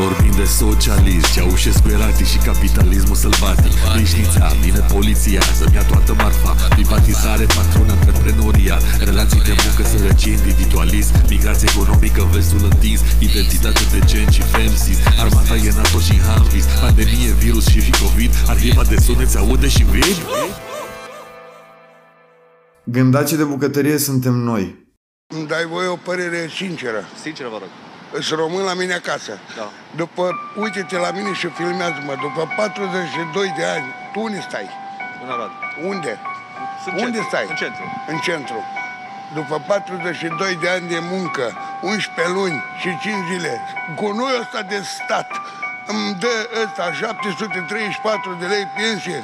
Vorbim de socialism, Ceaușescu eratic și capitalismul sălbatic. Liniștița, vine poliția să-mi ia toată marfa. Privatizare, patron, antreprenoria Relații de muncă, sărăcie, individualism. Migrație economică, vestul întins. Identitate de gen și femsis Armata e NATO și Hanvis Pandemie, virus și fi COVID. Arhiva de sunet se aude și vin Gândacii de bucătărie suntem noi. Îmi dai voie o părere sinceră. Sincer, vă rog. Îți român la mine acasă. Da. După, uite-te la mine și filmează-mă. După 42 de ani, tu unde stai? În Arad. Unde? Sunt Unde centru. stai? În centru. În centru. După 42 de ani de muncă, 11 luni și 5 zile, gunoiul ăsta de stat îmi dă ăsta 734 de lei pensie.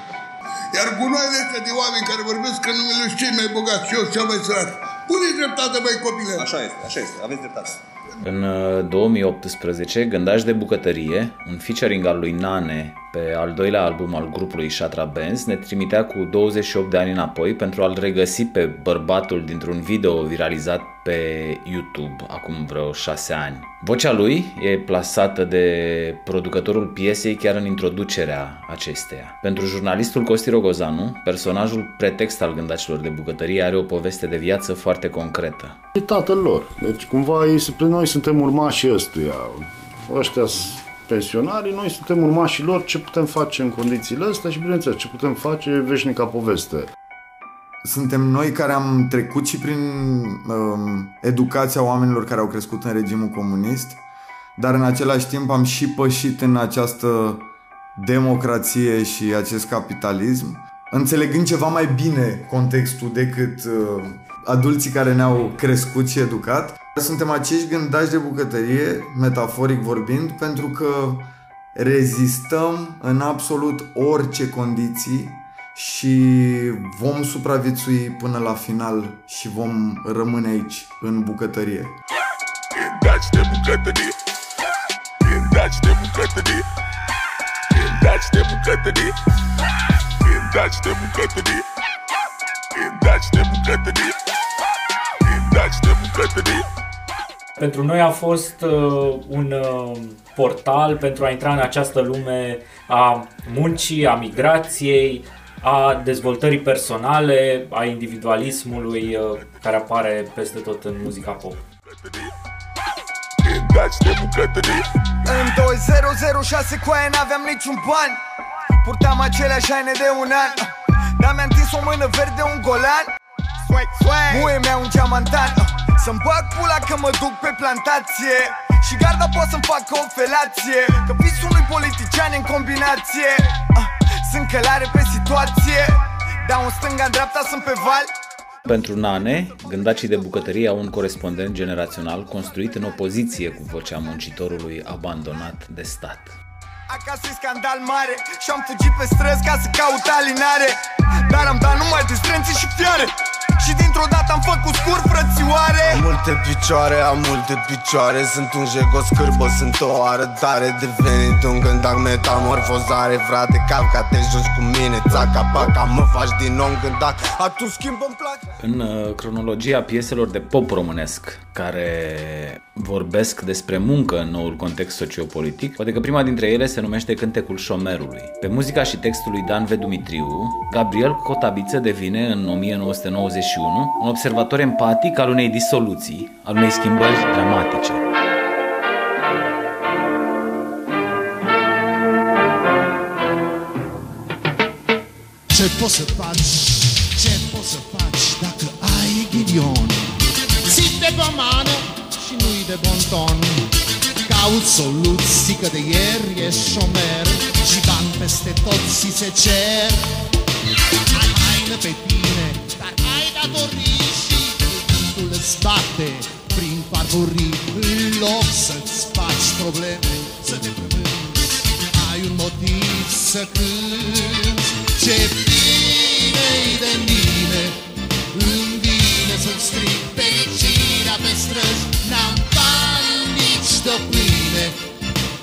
Iar gunoaiele astea de oameni care vorbesc că numele sunt cei mai bogați și eu cel mai sărac. Unde-i dreptate, băi, copile? Așa este, așa este. Aveți dreptate. În uh, 2018, Gândaș de bucătărie, un featuring al lui Nane pe al doilea album al grupului Shatra Benz, ne trimitea cu 28 de ani înapoi pentru a-l regăsi pe bărbatul dintr-un video viralizat pe YouTube acum vreo 6 ani. Vocea lui e plasată de producătorul piesei chiar în introducerea acesteia. Pentru jurnalistul Costi Rogozanu, personajul pretext al gândacilor de bucătărie are o poveste de viață foarte concretă. E tatăl lor. Deci cumva ei, sunt- noi suntem urmașii ăstuia. Ăștia sunt pensionarii, noi suntem urmașii lor, ce putem face în condițiile astea și bineînțeles ce putem face e veșnica poveste. Suntem noi care am trecut și prin um, educația oamenilor care au crescut în regimul comunist, dar în același timp am și pășit în această democrație și acest capitalism, înțelegând ceva mai bine contextul decât uh, adulții care ne-au crescut și educat. Suntem acești gândași de bucătărie, metaforic vorbind, pentru că rezistăm în absolut orice condiții și vom supraviețui până la final și vom rămâne aici, în bucătărie. Gândaci de bucătărie. Gândaci de bucătărie. Gândaci de bucătărie. Gândaci de bucătărie. Gândaci de bucătărie. Gândaci de bucătărie Pentru noi a fost uh, un uh, portal pentru a intra în această lume a muncii, a migrației, a dezvoltării personale, a individualismului uh, care apare peste tot în muzica pop. Gândaci de bucătărie În 2006 cu aia n-aveam niciun ban. Purtam aceleași haine de un an. Dar mi-a întins o mână verde un golan. Muie mea un geamantan Să-mi bag pula că mă duc pe plantație. Și garda poate să-mi facă o felație. Că visul unui politician e în combinație. Ah, Sunt călare pe situație. Dau în stânga, în dreapta, sunt pe val. Pentru Nane, gândacii de bucătărie au un corespondent generațional construit în opoziție cu vocea muncitorului abandonat de stat. Acasă e scandal mare Și am fugit pe străzi ca să caut alinare. Dar am dat numai de strânții și fiare. Și dintr-o dată am făcut scurt frățioare. Am multe picioare, am multe picioare. Sunt un jego scârbă, sunt o arătare Devenit un gândac metamorfozare Frate, capca, te joci cu mine. Țaca, paca, mă faci din om gândac. Atunci schimbă-mi plac. În uh, cronologia pieselor de pop românesc care vorbesc despre muncă în noul context sociopolitic, poate că prima dintre ele se numește Cântecul șomerului. Pe muzica și textul lui Dan V. Dumitriu, Gabriel Cotabiță devine în 1991 un observator empatic al unei disoluții, al unei schimbări dramatice. Ce poți să faci? Ce poți să faci dacă ai ghinion? Ții de pomană și nu-i de bon ton Caut soluții că de ieri e șomer Și bani peste tot ți se cer Ai haină pe îți bate prin parburii În loc să-ți faci probleme, să te plângi Ai un motiv să cânti Ce bine de mine. Îmi vine să-mi strig fericirea pe străzi N-am bani nici de pâine.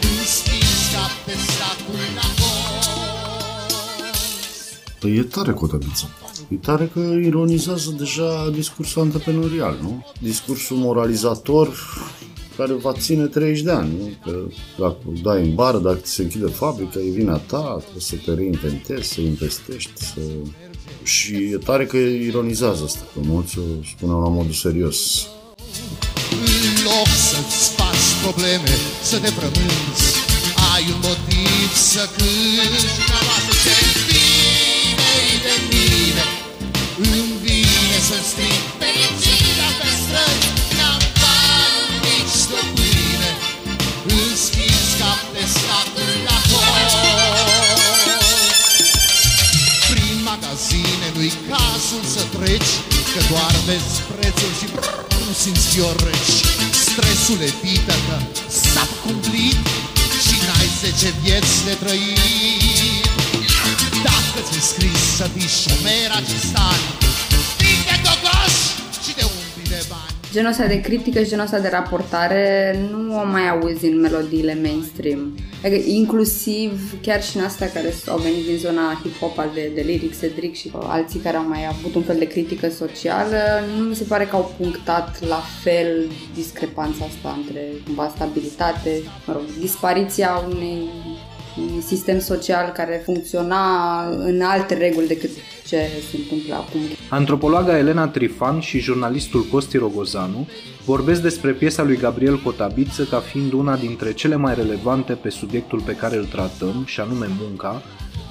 În schimb scap de sacul la Păi e tare Cotabiță. E tare că ironizează deja discursul antreprenorial, nu? Discursul moralizator care va ține 30 de ani. Nu? Că dacă dai în bară, dacă ți se închide fabrica, e vina ta, trebuie să te reinventezi, să investești, să... Și e tare că ironizează asta, că mulți o spuneau la modul serios. În loc să-ți faci probleme, să te frămânți Ai un motiv să câști cazul să treci Că doar vezi prețul și nu simți fioreci Stresul evită că s-a cumplit Și n-ai zece vieți de trăit. Dacă ți-ai scris să fii șomer acest an Fii de gogoș și de umpli de bani. Genul ăsta de critică și genul ăsta de raportare nu o mai auzi în melodiile mainstream. Adică inclusiv chiar și în astea care au venit din zona hip-hop de, de lyrics, Cedric și alții care au mai avut un fel de critică socială, nu mi se pare că au punctat la fel discrepanța asta între cumva stabilitate, mă rog, dispariția unei un sistem social care funcționa în alte reguli decât ce se întâmplă acum. Antropologa Elena Trifan și jurnalistul Costi Rogozanu vorbesc despre piesa lui Gabriel Cotabiță ca fiind una dintre cele mai relevante pe subiectul pe care îl tratăm, și anume munca,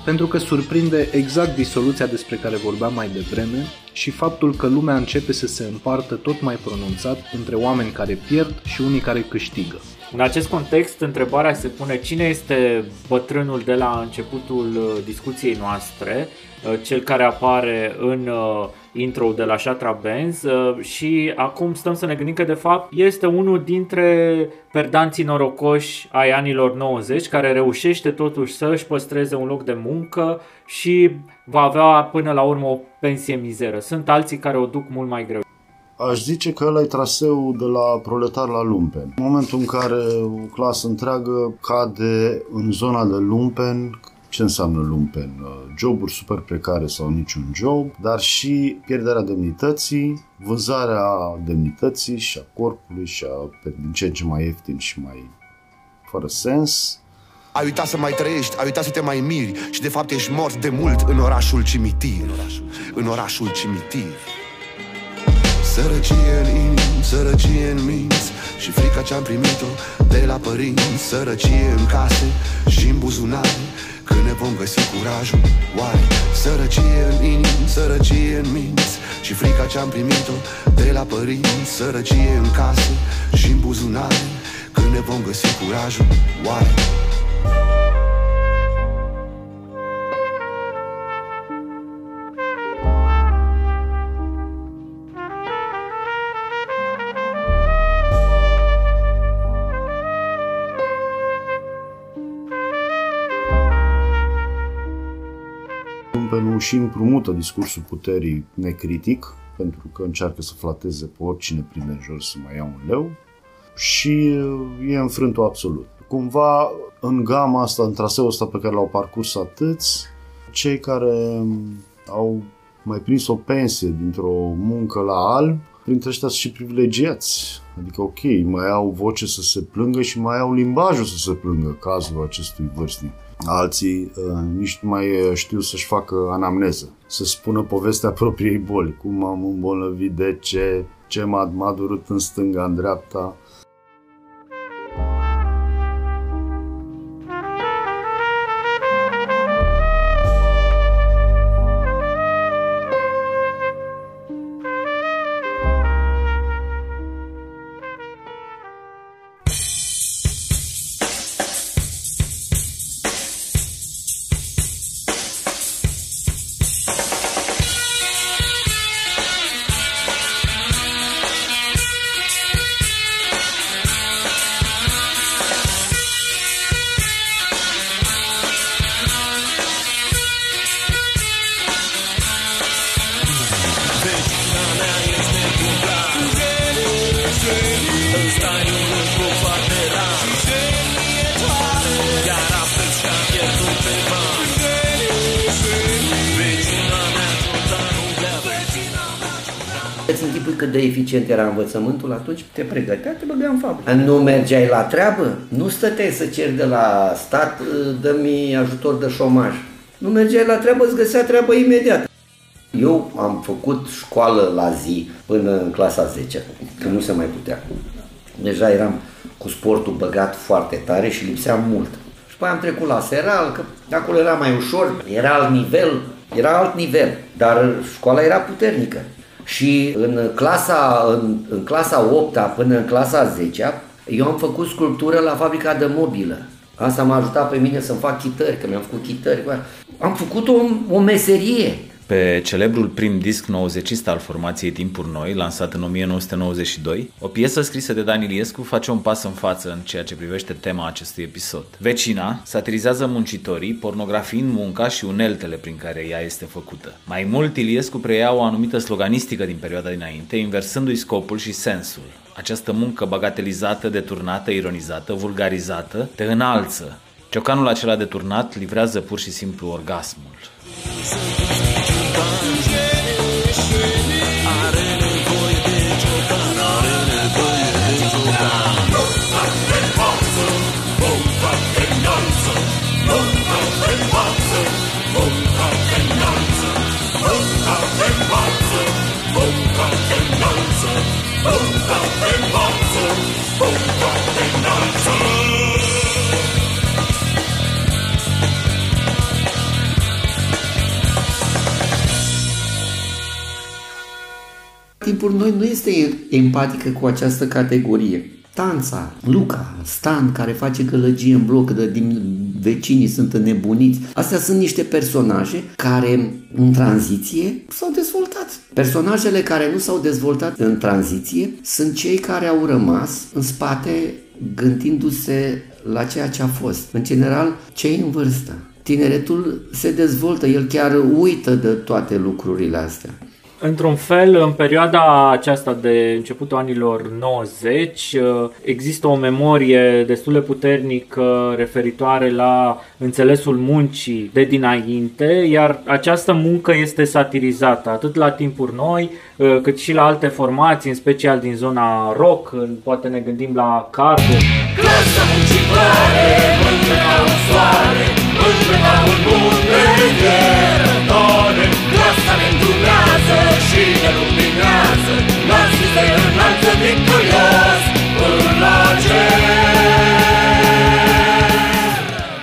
pentru că surprinde exact disoluția despre care vorbeam mai devreme și faptul că lumea începe să se împartă tot mai pronunțat între oameni care pierd și unii care câștigă. În acest context, întrebarea se pune cine este bătrânul de la începutul uh, discuției noastre, uh, cel care apare în uh, intro de la Shatra Benz și acum stăm să ne gândim că de fapt este unul dintre perdanții norocoși ai anilor 90 care reușește totuși să își păstreze un loc de muncă și va avea până la urmă o pensie mizeră. Sunt alții care o duc mult mai greu. Aș zice că ăla e traseul de la proletar la lumpen. În momentul în care o clasă întreagă cade în zona de lumpen, ce înseamnă lumpen? Joburi super precare sau niciun job, dar și pierderea demnității, vânzarea demnității și a corpului și a din ce în ce mai ieftin și mai fără sens. Ai uitat să mai trăiești, ai uitat să te mai miri și de fapt ești mort de mult în orașul cimitir. În orașul cimitir. Sărăcie în inimi, sărăcie în minți. Și frica ce-am primit-o de la părinți. Sărăcie în case și în buzunare Când ne vom găsi curajul, oare? Sărăcie în inimi, sărăcie în minți. Și frica ce-am primit-o de la părinți. Sărăcie în case și în buzunare Când ne vom găsi curajul, oare și împrumută discursul puterii necritic, pentru că încearcă să flateze pe oricine prinde în jos să mai ia un leu și e înfrântul absolut. Cumva, în gama asta, în traseul ăsta pe care l-au parcurs atâți, cei care au mai prins o pensie dintr-o muncă la alb, printre ăștia sunt și privilegiați. Adică, ok, mai au voce să se plângă și mai au limbajul să se plângă, cazul acestui vârstnic. Alții uh, nici nu mai uh, știu să-și facă anamneză, să spună povestea propriei boli, cum am îmbolnăvit, de ce, ce m-a, m-a durut în stânga, în dreapta. Cât de eficient era învățământul atunci, te pregătea, te băgea în fabrică. Nu mergeai la treabă, nu stăteai să ceri de la stat, dă-mi ajutor de șomaj. Nu mergeai la treabă, îți găsea treabă imediat. Eu am făcut școală la zi până în clasa 10, când nu se mai putea. Deja eram cu sportul băgat foarte tare și lipsea mult. Și apoi am trecut la seral, că acolo era mai ușor, era alt nivel, era alt nivel, dar școala era puternică. Și în clasa, în, în clasa 8 până în clasa 10 eu am făcut sculptură la fabrica de mobilă. Asta m-a ajutat pe mine să-mi fac chitări, că mi-am făcut chitări. Am făcut o, o meserie. Pe celebrul prim disc nouăzecist al formației Timpuri Noi, lansat în 1992, o piesă scrisă de Dan Iliescu face un pas în față în ceea ce privește tema acestui episod. Vecina satirizează muncitorii, pornografiind munca și uneltele prin care ea este făcută. Mai mult, Iliescu preia o anumită sloganistică din perioada dinainte, inversându-i scopul și sensul. Această muncă bagatelizată, deturnată, ironizată, vulgarizată, te înalță. Ciocanul acela deturnat livrează pur și simplu orgasmul. Timpuri Noi nu este empatică cu această categorie. Tanța, Luca, Stan, care face gălăgie în bloc, de din vecinii sunt înnebuniți. Astea sunt niște personaje care în tranziție s-au dezvoltat. Personajele care nu s-au dezvoltat în tranziție sunt cei care au rămas în spate gândindu-se la ceea ce a fost. În general, cei în vârstă. Tineretul se dezvoltă, el chiar uită de toate lucrurile astea. Într-un fel, în perioada aceasta de începutul anilor 90, uh, există o memorie destul de puternică referitoare la înțelesul muncii de dinainte, iar această muncă este satirizată atât la timpuri noi, uh, cât și la alte formații, în special din zona rock, poate ne gândim la Cardo. Clasă muncitoare, mândră ca un soare, mândră ca un munte ierătoare, se înalță victorios până la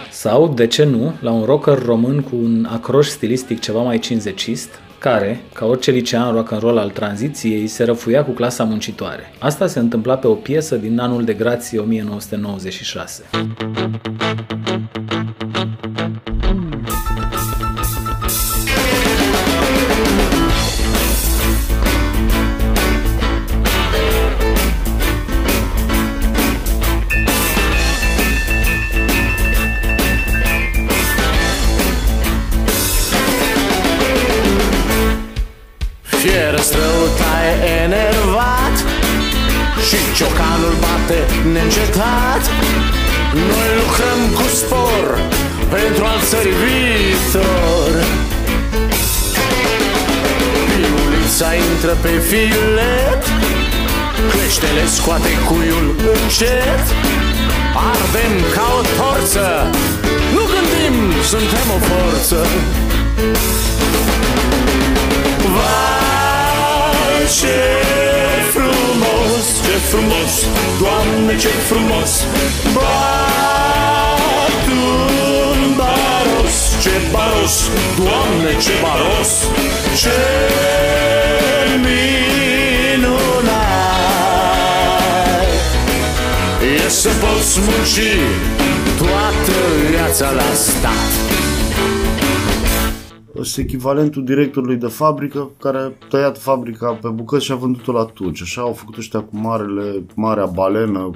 Sau, de ce nu, la un rocker român cu un acroș stilistic ceva mai cinzecist, care, ca orice licean rock and roll al tranziției, se răfuia cu clasa muncitoare. Asta se întâmpla pe o piesă din anul de grație 1996. Țării viitor Piulița intră pe filet Cleștele scoate cuiul încet. Ardem ca o torță. Nu gândim, suntem o forță. Vai, ce frumos, ce frumos. Doamne, ce frumos. Batul baros, ce baros Doamne, ce baros Ce minunat E să poți munci toată viața la stat este echivalentul directorului de fabrică care a tăiat fabrica pe bucăți și a vândut-o la turci. Așa au făcut ăștia cu marele, marea balenă,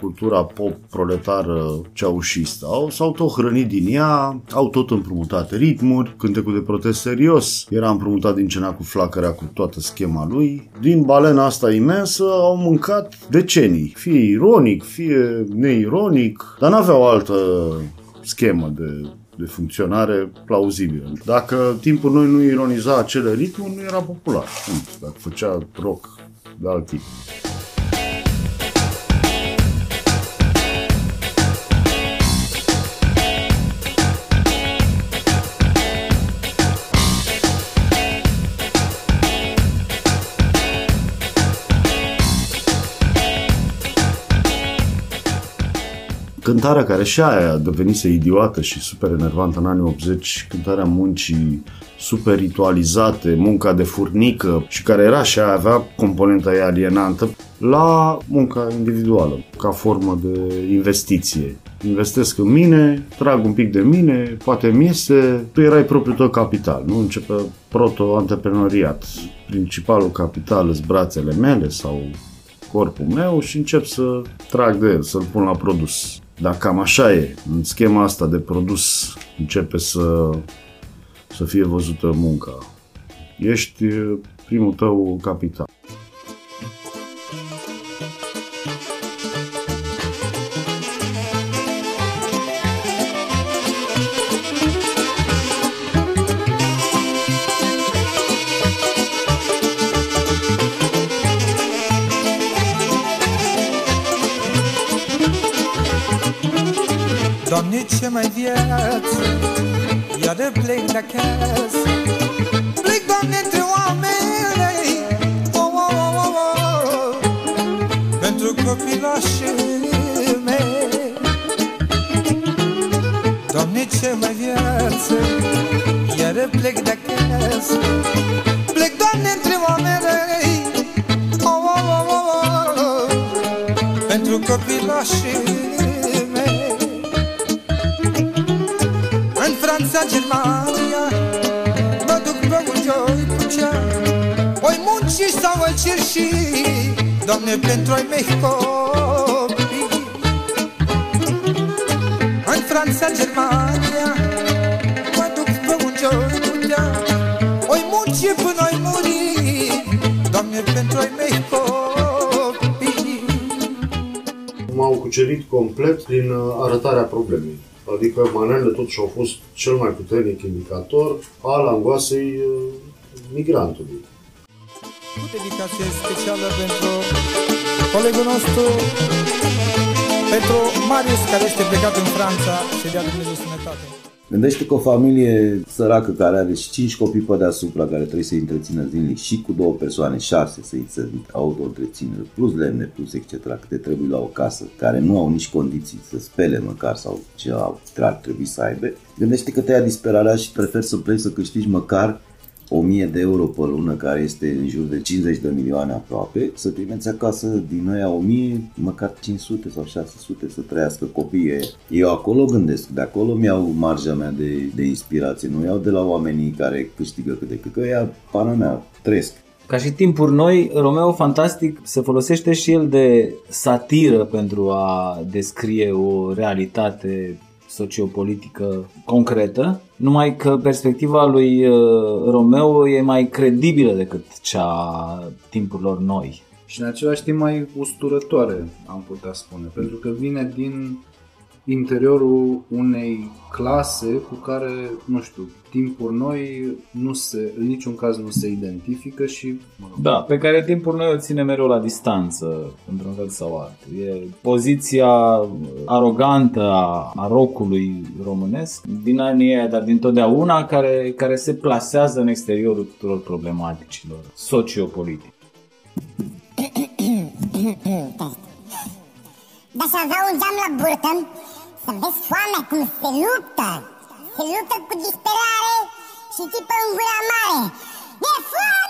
cultura pop proletară ceaușistă. Au, s-au tot hrănit din ea, au tot împrumutat ritmuri, cântecul de protest serios era împrumutat din cena cu flacărea cu toată schema lui. Din balena asta imensă au mâncat decenii, fie ironic, fie neironic, dar n-aveau altă schemă de de funcționare plauzibilă. Dacă timpul noi nu ironiza acele ritmuri, nu era popular. Dacă făcea rock de alt tip. Cântarea care și aia devenise idiotă și super enervantă în anii 80, cântarea muncii super ritualizate, munca de furnică și care era și aia avea componenta ei alienantă, la munca individuală, ca formă de investiție. Investesc în mine, trag un pic de mine, poate mi iese, tu erai propriul tău capital, nu? Începe proto-antreprenoriat. Principalul capital sunt brațele mele sau corpul meu și încep să trag de el, să-l pun la produs. Dar cam așa e. În schema asta de produs începe să, să fie văzută munca. Ești primul tău capital. Doamne, ce mai viață Iar plec de acasă. Plec, Doamne, între oameni. Oh, oh, oh, oh, oh, Pentru copilașii mei. Doamne, ce mai viață Iar plec de acasă. Plec, Doamne, între oameni. Oh, oh, oh, oh, oh, Pentru copilașii Doamne, pentru ai mei copii În Franța, Germania Mă duc pe un joi cu cea Oi munci până ai muri Doamne, pentru ai mei copii M-au cucerit complet prin uh, arătarea problemei. Adică manele totuși au fost cel mai puternic indicator al angoasei uh, migrantului. O dedicație specială pentru colegul nostru, pentru Marius, care este plecat în Franța și dea Dumnezeu sănătate. Gândește că o familie săracă care are și 5 copii pe deasupra care trebuie să-i întrețină zilnic și cu două persoane, 6 să-i să auto-întrețină, plus lemne, plus etc. câte trebuie la o casă, care nu au nici condiții să spele măcar sau ce au, ar trebui să aibă. Gândește că te ia disperarea și preferi să pleci să câștigi măcar 1000 de euro pe lună, care este în jur de 50 de milioane aproape, să trimiți acasă din aia 1000, măcar 500 sau 600 să trăiască copiii. Eu acolo gândesc, de acolo mi-au marja mea de, de inspirație, nu iau de la oamenii care câștigă cât de cât, că ea, pana mea, trăiesc. Ca și timpuri noi, Romeo Fantastic se folosește și el de satiră pentru a descrie o realitate sociopolitică concretă, numai că perspectiva lui uh, Romeo e mai credibilă decât cea a timpurilor noi. Și în același timp mai usturătoare, am putea spune, pentru că vine din interiorul unei clase cu care, nu știu, timpuri noi nu se, în niciun caz nu se identifică și... Mă rog, Da, pe care timpul noi o ține mereu la distanță, într-un fel sau altul. E poziția arogantă a, a rocului românesc din anii aia, dar din totdeauna, care, care se plasează în exteriorul tuturor problematicilor sociopolitice. Dar să avea un geam la burtă Să vezi foamea cum se luptă Se luptă cu disperare Și tipă în gura mare De foame!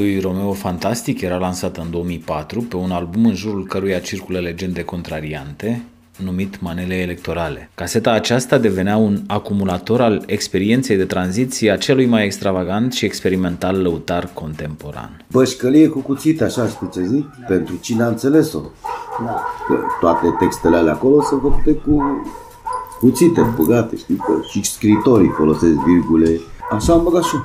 Lui Romeo Fantastic era lansată în 2004 pe un album în jurul căruia circulă legende contrariante, numit Manele Electorale. Caseta aceasta devenea un acumulator al experienței de tranziție a celui mai extravagant și experimental lăutar contemporan. Bășcălie cu cuțit, așa știi ce zic? Pentru cine a înțeles-o. Da. Toate textele alea acolo sunt făcute cu cuțite băgate, știi? Că și scritorii folosesc virgule. Așa am băgat și eu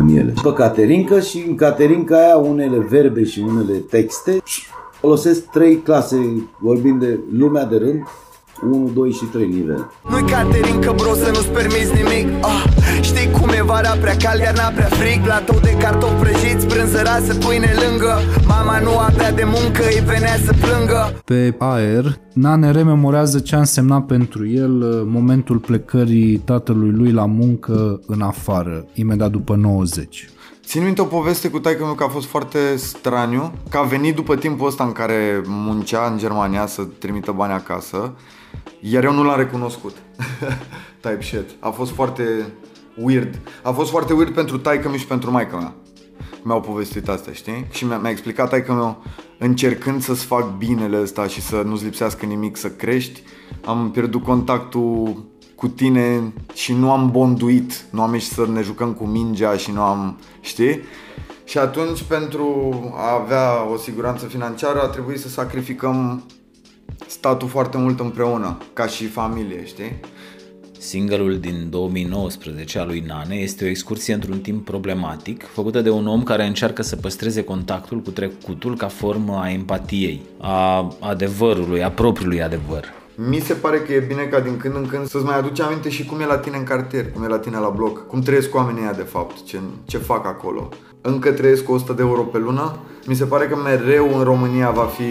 în ele. Pe Caterinca și în Caterinca aia unele verbe și unele texte. Folosesc trei clase, vorbind de lumea de rând, 1, 2 și 3 nivel. Nu-i Caterin că bro să nu-ți permiți nimic ah, Știi cum e vara prea cald, iarna prea frig Platou de cartofi prăjiți, brânză rasă, pâine lângă Mama nu avea de muncă, îi venea să plângă Pe aer, Nane rememorează ce a însemnat pentru el uh, momentul plecării tatălui lui la muncă în afară, imediat după 90. Țin minte o poveste cu taică meu că a fost foarte straniu, că a venit după timpul ăsta în care muncea în Germania să trimită bani acasă, iar eu nu l-am recunoscut. Type shit. A fost foarte weird. A fost foarte weird pentru taică meu și pentru maica mea. Mi-au povestit asta, știi? Și mi-a, mi-a explicat taică meu, încercând să-ți fac binele ăsta și să nu-ți lipsească nimic, să crești, am pierdut contactul cu tine și nu am bonduit, nu am ieșit să ne jucăm cu mingea și nu am, știi? Și atunci pentru a avea o siguranță financiară a trebuit să sacrificăm statul foarte mult împreună, ca și familie, știi? Singurul din 2019 al lui Nane este o excursie într-un timp problematic, făcută de un om care încearcă să păstreze contactul cu trecutul ca formă a empatiei, a adevărului, a propriului adevăr. Mi se pare că e bine ca din când în când să-ți mai aduci aminte și cum e la tine în cartier, cum e la tine la bloc, cum trăiesc oamenii ăia de fapt, ce, ce fac acolo. Încă trăiesc cu 100 de euro pe lună, mi se pare că mereu în România va fi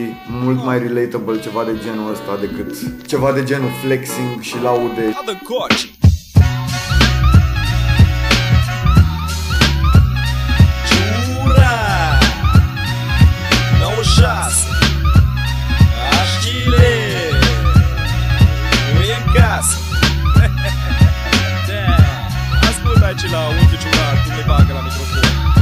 mult mai relatable ceva de genul ăsta decât ceva de genul flexing și laude. Jura Da, Ascultă aici la unchiul ciurat cum le bagă la microfon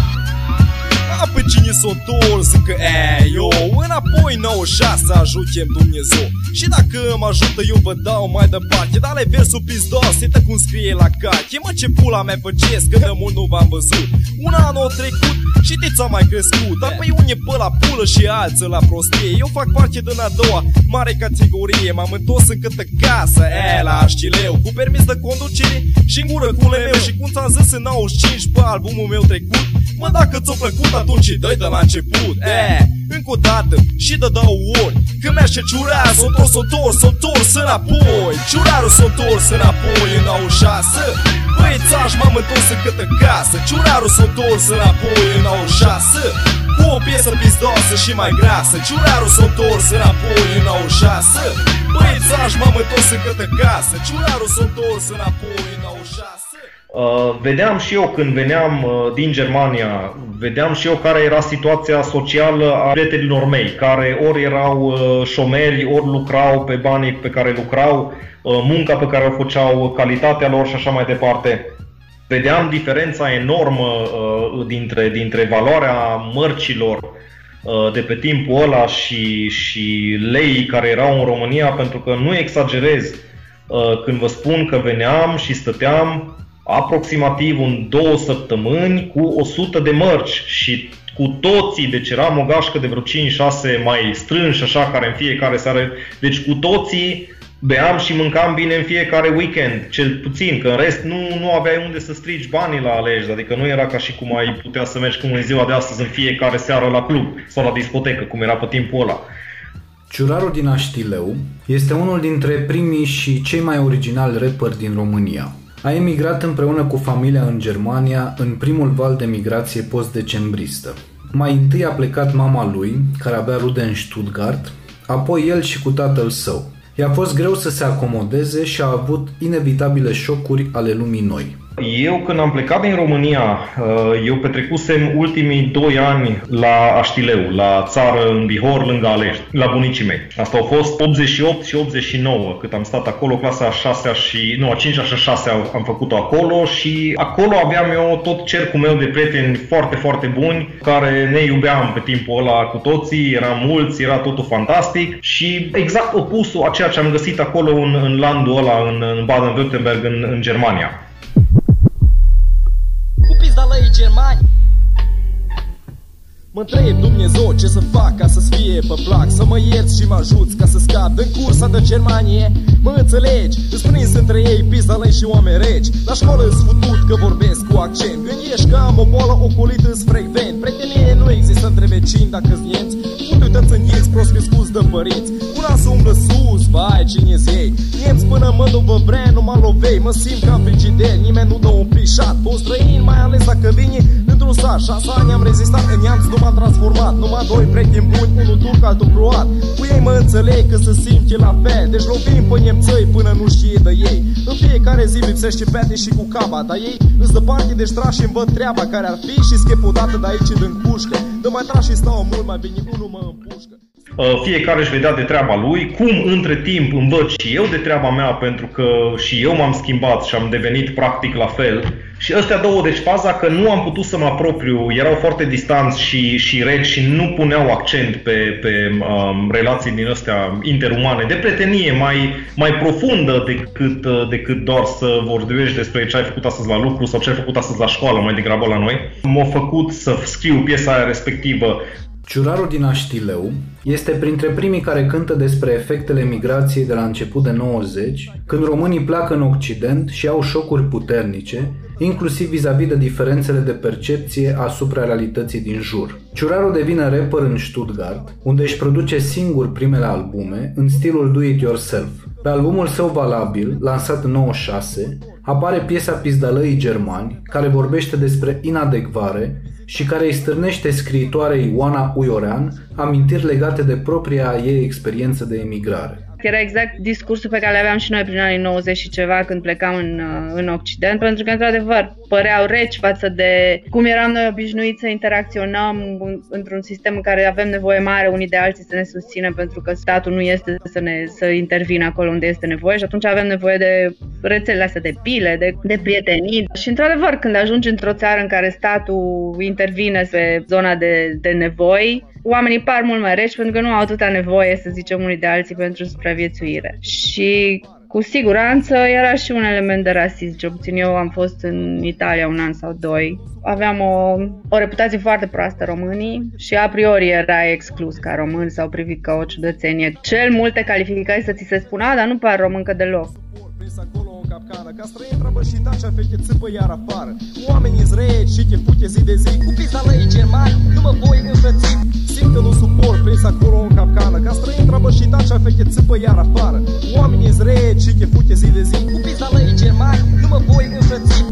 A, pe cine s-o întors încă e, eu Înapoi 96 ajutem Dumnezeu. Și dacă mă ajută eu vă dau mai departe. Dar le versul pizdos, uite cum scrie la carte. Mă ce pula mea păcesc, că de mult nu v-am văzut. Un an o trecut și de a mai crescut. Dar pe unii pe la pulă și alții la prostie. Eu fac parte din a doua mare categorie. M-am întors în câtă casă, e, la Aștileu Cu permis de conducere și în gură cu meu Și cum ți-am zis în 95 pe albumul meu trecut Mă dacă ți-a plăcut atunci dă de la început E, încă o dată și de două ori. Când merge ciurar, s-o întors, s-o întors, s-o întors înapoi. Ciurarul s-o întors înapoi în 96 Băiețaș m-am întors în câtă casă. Ciurarul s-o întors înapoi în 96 Cu o piesă pizdoasă și mai grasă. Ciurarul s-o întors înapoi în 96 Băiețaș m-am întors în câtă casă. Ciurarul s-o întors înapoi în 96 Uh, vedeam și eu când veneam uh, din Germania, vedeam și eu care era situația socială a prietenilor mei, care ori erau uh, șomeri, ori lucrau pe banii pe care lucrau, uh, munca pe care o făceau, calitatea lor și așa mai departe. Vedeam diferența enormă uh, dintre, dintre valoarea mărcilor uh, de pe timpul ăla și, și lei care erau în România, pentru că nu exagerez uh, când vă spun că veneam și stăteam aproximativ în două săptămâni cu 100 de mărci și cu toții, deci eram o gașcă de vreo 5-6 mai strânși așa, care în fiecare seară, deci cu toții beam și mâncam bine în fiecare weekend, cel puțin, că în rest nu, nu aveai unde să strigi banii la alegi, adică nu era ca și cum ai putea să mergi cum în ziua de astăzi în fiecare seară la club sau la discotecă, cum era pe timpul ăla. Ciurarul din Aștileu este unul dintre primii și cei mai originali rapperi din România. A emigrat împreună cu familia în Germania în primul val de migrație post-decembristă. Mai întâi a plecat mama lui, care avea rude în Stuttgart, apoi el și cu tatăl său. I-a fost greu să se acomodeze și a avut inevitabile șocuri ale lumii noi. Eu când am plecat din România, uh, eu petrecusem ultimii 2 ani la Aștileu, la țară în Bihor, lângă Alești, la bunicii mei. Asta au fost 88 și 89, cât am stat acolo, clasa a 6 și, nu, a 5 și a 6 am făcut-o acolo și acolo aveam eu tot cercul meu de prieteni foarte, foarte buni, care ne iubeam pe timpul ăla cu toții, eram mulți, era totul fantastic și exact opusul a ceea ce am găsit acolo în, în landul ăla, în, în Baden-Württemberg, în, în Germania. Germani. Mă întreb Dumnezeu ce să fac ca să-ți fie pe plac? Să mă ierți și mă ajuți ca să scap din cursa de Germanie? Mă înțelegi, îți prins între ei pizda și oameni reci. La școală îți futut că vorbesc cu accent. Când ești că am o boală ocolită îți frecvent Prietenie nu există între vecini dacă-s nienți Unde-te înghiți prost crescuți de părinți. Una să umblă sus, vai cine-ți ei? Niemți până mă dovă vrea, nu mă lovei. Mă simt ca frigider, nimeni nu dă un plișat Pe străin, mai ales dacă vine într-un sat. Șase ani am rezistat în neamț, nu m-am transformat. Numai doi prieteni buni, unul turc, altul croat. Cu ei mă înțeleg că se simte la fel. Deci lovim pe nemțăi până nu știe de ei. În fiecare zi lipsește pete și cu caba Dar ei îți dă parte de strași și văd treaba Care ar fi și schep odată de aici din cușcă. Dă mai trași și stau mult mai bine, unul mă împușcă. Uh, fiecare își vedea de treaba lui, cum între timp învăț și eu de treaba mea pentru că și eu m-am schimbat și am devenit practic la fel. Și ăstea două, deci faza că nu am putut să mă apropiu, erau foarte distanți și, și reci și nu puneau accent pe, pe um, relații din astea interumane, de prietenie mai, mai profundă decât, uh, decât doar să vorbești despre ce ai făcut astăzi la lucru sau ce ai făcut astăzi la școală, mai degrabă la noi. M-a făcut să scriu piesa aia respectivă Ciurarul din Aștileu este printre primii care cântă despre efectele migrației de la început de 90, când românii pleacă în Occident și au șocuri puternice, inclusiv vis-a-vis de diferențele de percepție asupra realității din jur. Ciurarul devine rapper în Stuttgart, unde își produce singur primele albume în stilul do-it-yourself. Pe albumul său valabil, lansat în 96, apare piesa Pizdalăii Germani, care vorbește despre inadecvare și care îi stârnește scriitoarei Oana Uiorean amintiri legate de propria ei experiență de emigrare. Era exact discursul pe care le aveam și noi prin anii 90 și ceva când plecam în, uh, în Occident, pentru că, într-adevăr, păreau reci față de cum eram noi obișnuiți să interacționăm într-un sistem în care avem nevoie mare unii de alții să ne susțină, pentru că statul nu este să, ne, să intervină acolo unde este nevoie și atunci avem nevoie de rețelele astea de pile, de, de prietenii. Și, într-adevăr, când ajungi într-o țară în care statul intervine pe zona de, de nevoi, oamenii par mult mai reci pentru că nu au atâta nevoie, să zicem, unii de alții pentru supraviețuire. Și cu siguranță era și un element de rasism, ce puțin eu am fost în Italia un an sau doi. Aveam o, o reputație foarte proastă românii și a priori era exclus ca român sau privit ca o ciudățenie. Cel multe calificări să ți se spună, dar nu par româncă deloc capcană Ca străin trăbășit așa feche țâpă iar afară Oamenii zreci și te fute zi de zi Cu pizda lăi germani, nu mă voi înfrăți Simt că nu suport prins acolo în capcană. Ca străin trăbășit așa feche țâpă iar afară. Oamenii zreci și te fute zi de zi. Cu pizda lăi germani, nu mă voi înfrăți.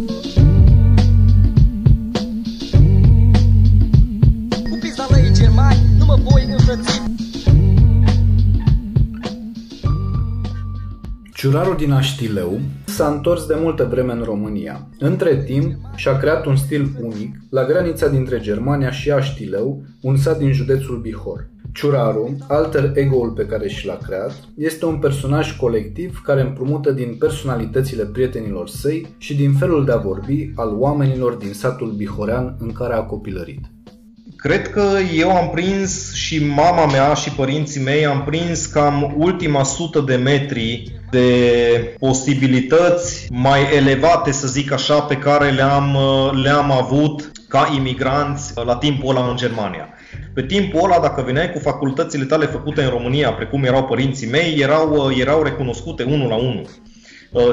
Cu pizda lăi germani, nu mă voi înfrăți Ciurarul din Aștileu s-a întors de multă vreme în România. Între timp, și-a creat un stil unic la granița dintre Germania și Aștileu, un sat din județul Bihor. Ciuraru, alter ego-ul pe care și l-a creat, este un personaj colectiv care împrumută din personalitățile prietenilor săi și din felul de a vorbi al oamenilor din satul bihorean în care a copilărit. Cred că eu am prins și mama mea și părinții mei am prins cam ultima sută de metri de posibilități mai elevate, să zic așa, pe care le-am, le-am avut ca imigranți la timpul ăla în Germania. Pe timpul ăla, dacă veneai cu facultățile tale făcute în România, precum erau părinții mei, erau, erau recunoscute unul la unul.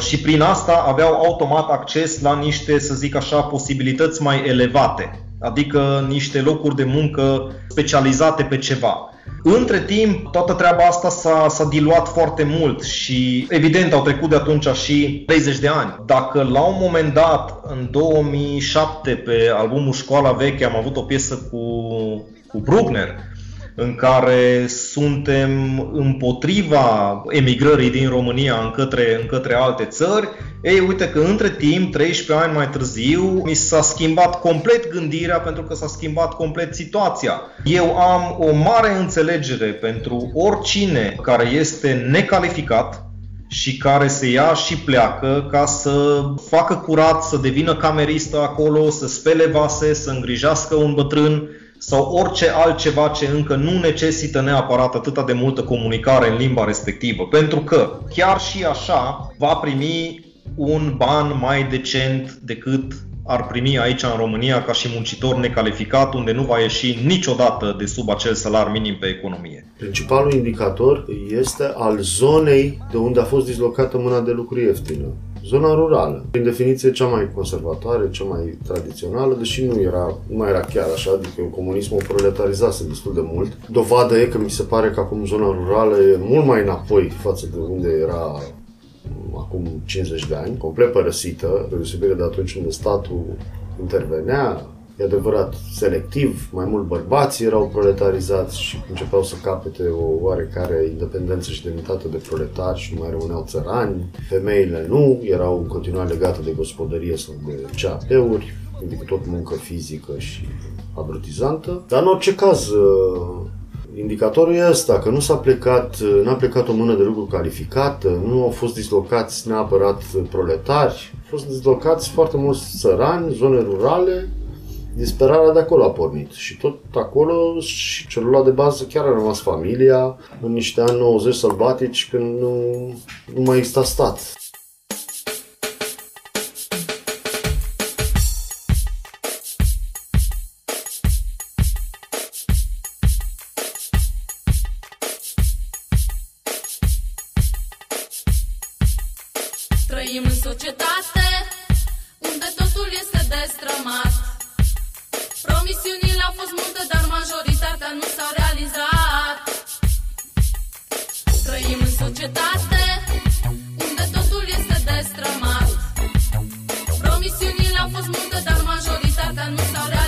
Și prin asta aveau automat acces la niște, să zic așa, posibilități mai elevate adică niște locuri de muncă specializate pe ceva. Între timp, toată treaba asta s-a, s-a diluat foarte mult și evident au trecut de atunci și 30 de ani. Dacă la un moment dat, în 2007, pe albumul Școala Veche, am avut o piesă cu, cu Bruckner, în care suntem împotriva emigrării din România în către, în către alte țări, ei, uite că între timp, 13 ani mai târziu, mi s-a schimbat complet gândirea pentru că s-a schimbat complet situația. Eu am o mare înțelegere pentru oricine care este necalificat, și care se ia și pleacă ca să facă curat, să devină cameristă acolo, să spele vase, să îngrijească un bătrân sau orice altceva ce încă nu necesită neapărat atâta de multă comunicare în limba respectivă. Pentru că chiar și așa va primi un ban mai decent decât ar primi aici în România ca și muncitor necalificat, unde nu va ieși niciodată de sub acel salar minim pe economie. Principalul indicator este al zonei de unde a fost dislocată mâna de lucru ieftină. Zona rurală, prin definiție cea mai conservatoare, cea mai tradițională, deși nu era, nu mai era chiar așa, adică comunismul proletarizase destul de mult. Dovadă e că mi se pare că acum zona rurală e mult mai înapoi față de unde era acum 50 de ani, complet părăsită, de deosebire de atunci când statul intervenea, e adevărat, selectiv, mai mult bărbații erau proletarizați și începeau să capete o oarecare independență și demnitate de proletari și nu mai rămâneau țărani. Femeile nu, erau în continuare legate de gospodărie sau de CAP-uri, adică tot muncă fizică și abrutizantă. Dar în orice caz, Indicatorul e ăsta, că nu s-a plecat, n-a plecat o mână de lucru calificată, nu au fost dislocați neapărat proletari, au fost dislocați foarte mulți țărani, zone rurale, disperarea de acolo a pornit și tot acolo și celula de bază chiar a rămas familia în niște ani 90 sălbatici când nu, nu mai exista stat. Trăim în societate unde totul este destrămat. Promisiunile au fost multe, dar majoritatea nu s-au realizat. Trăim în societate unde totul este destrămat. Promisiunile au fost multe, dar majoritatea nu s-au realizat.